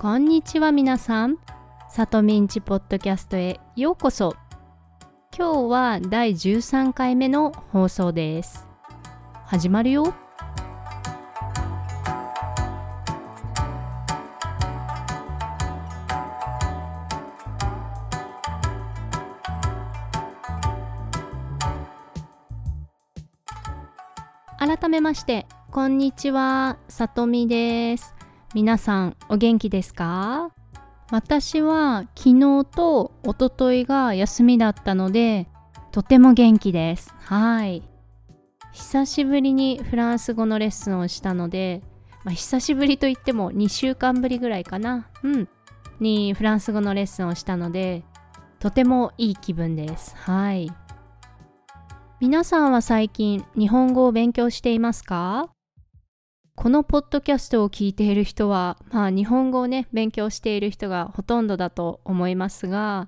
こんにちは皆さん。さとみんちポッドキャストへようこそ。今日は第13回目の放送です。始まるよ。改めまして、こんにちは、さとみです。皆さんお元気ですか？私は昨日と一昨日が休みだったのでとても元気です。はい。久しぶりにフランス語のレッスンをしたので、まあ、久しぶりといっても2週間ぶりぐらいかな。うん。にフランス語のレッスンをしたのでとてもいい気分です。はい。皆さんは最近日本語を勉強していますか？このポッドキャストを聞いている人は、まあ、日本語をね勉強している人がほとんどだと思いますが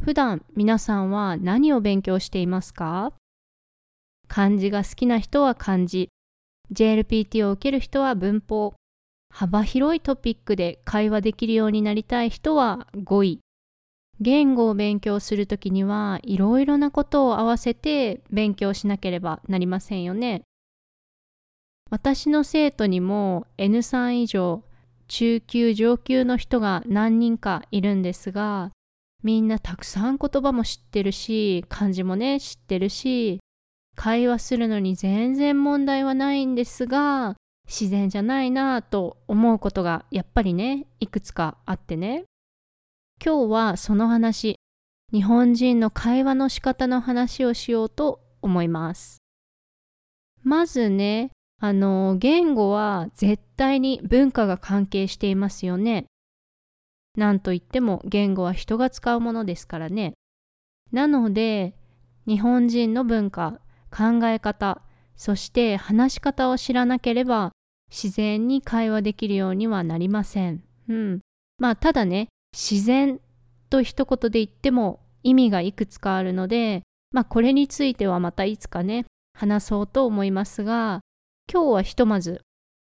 普段皆さんは何を勉強していますか？漢字が好きな人は漢字。JLPT を受ける人は文法。幅広いトピックで会話できるようになりたい人は語彙。言語を勉強するときにはいろいろなことを合わせて勉強しなければなりませんよね。私の生徒にも N3 以上中級上級の人が何人かいるんですがみんなたくさん言葉も知ってるし漢字もね知ってるし会話するのに全然問題はないんですが自然じゃないなぁと思うことがやっぱりねいくつかあってね。今日はその話日本人の会話の仕方の話をしようと思います。まずねあの言語は絶対に文化が関係していますよね。なんといっても言語は人が使うものですからね。なので日本人の文化考え方そして話し方を知らなければ自然に会話できるようにはなりません。うん。まあただね自然と一言で言っても意味がいくつかあるのでまあこれについてはまたいつかね話そうと思いますが今日はひとまず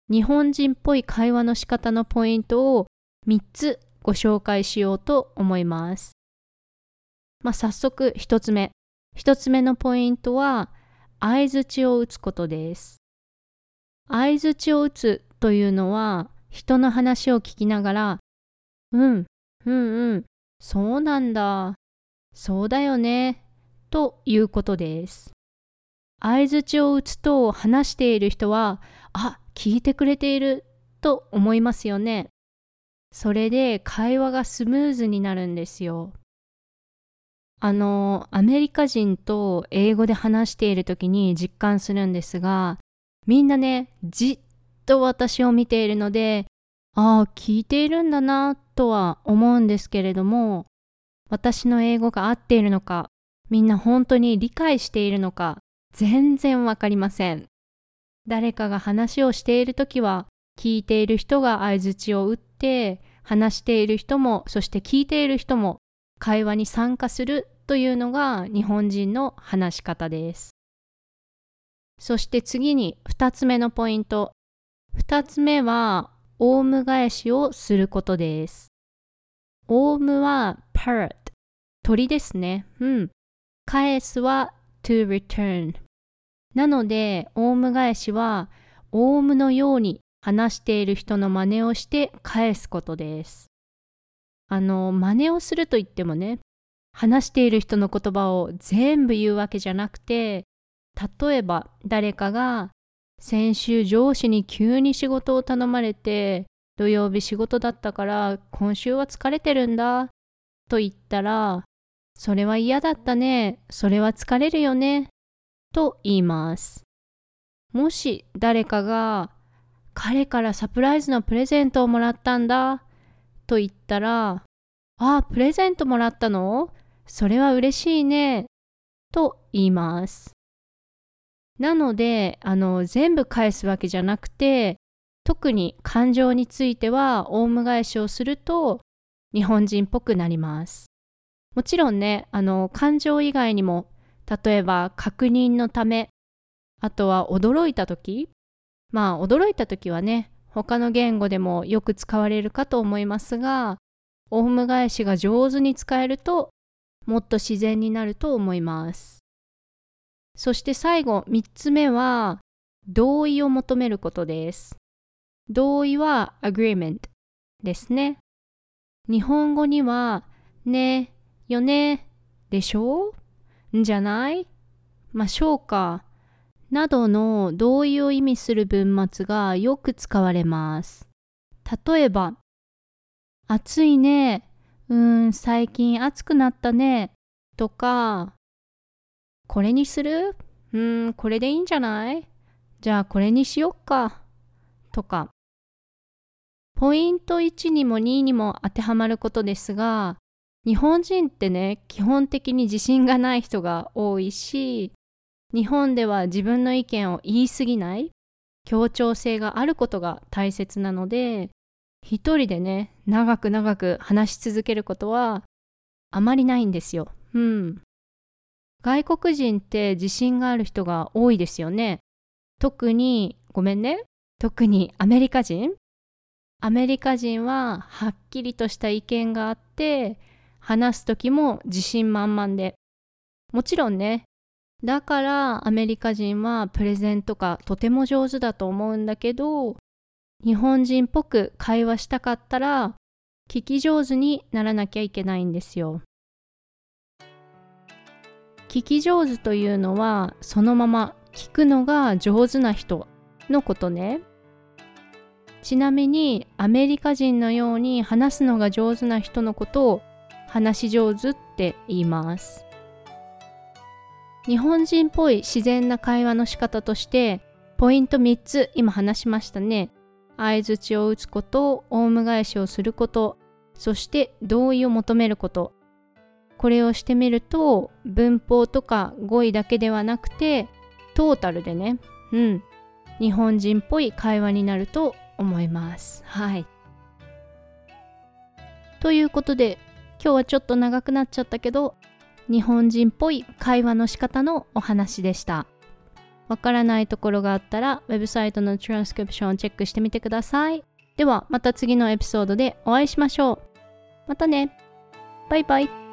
日本人っぽい会話の仕方のポイントを3つご紹介しようと思います。まあ、早速1つ目。1つ目のポイントは相づちを打つことです。相づちを打つというのは人の話を聞きながらうん、うんうん、そうなんだ、そうだよね、ということです。相づちを打つと話している人は、あ、聞いてくれていると思いますよね。それで会話がスムーズになるんですよ。あの、アメリカ人と英語で話している時に実感するんですが、みんなね、じっと私を見ているので、ああ、聞いているんだなとは思うんですけれども、私の英語が合っているのか、みんな本当に理解しているのか、全然わかりません。誰かが話をしているときは、聞いている人が相づちを打って、話している人も、そして聞いている人も会話に参加するというのが日本人の話し方です。そして次に2つ目のポイント。2つ目は、オウム返しをすることです。オウムは parrot。鳥ですね。うん。返すは to return なので、オウム返しは、オウムのように話している人の真似をして返すことです。あの、真似をすると言ってもね、話している人の言葉を全部言うわけじゃなくて、例えば誰かが先週上司に急に仕事を頼まれて、土曜日仕事だったから今週は疲れてるんだと言ったら、それは嫌だったね。それは疲れるよね。と言います。もし誰かが彼からサプライズのプレゼントをもらったんだと言ったら、ああ、プレゼントもらったの？それは嬉しいね。と言います。なので、あの、全部返すわけじゃなくて、特に感情についてはオウム返しをすると日本人っぽくなります。もちろんね、あの、感情以外にも、例えば確認のため、あとは驚いた時まあ驚いた時はね、他の言語でもよく使われるかと思いますが、オウム返しが上手に使えるともっと自然になると思います。そして最後3つ目は同意を求めることです。同意は agreement ですね。日本語にはね、よね、でしょう？んじゃない？ましょうかなどの同意を意味する文末がよく使われます。例えば、暑いね。うーん、最近暑くなったね。とか、これにする？うーん、これでいいんじゃない？じゃあこれにしよっか。とか。ポイント1にも2にも当てはまることですが、日本人ってね、基本的に自信がない人が多いし、日本では自分の意見を言い過ぎない協調性があることが大切なので一人でね長く長く話し続けることはあまりないんですよ。うん。外国人って自信がある人が多いですよね。特にごめんね特にアメリカ人アメリカ人ははっきりとした意見があって話す時も自信満々でもちろんねだからアメリカ人はプレゼンとかとても上手だと思うんだけど日本人っぽく会話したかったら聞き上手にならなきゃいけないんですよ。聞き上手というのはそのまま聞くのが上手な人のことね。ちなみにアメリカ人のように話すのが上手な人のことを話し上手って言います。日本人っぽい自然な会話の仕方としてポイント3つ今話しましたね。相づちを打つこと、オウム返しをすること、そして同意を求めること。これをしてみると文法とか語彙だけではなくてトータルでね、うん、日本人っぽい会話になると思います。はい。ということで今日はちょっと長くなっちゃったけど日本人っぽい会話の仕方のお話でした。わからないところがあったら、ウェブサイトのトランスクリプションをチェックしてみてください。では、また次のエピソードでお会いしましょう。またね。バイバイ。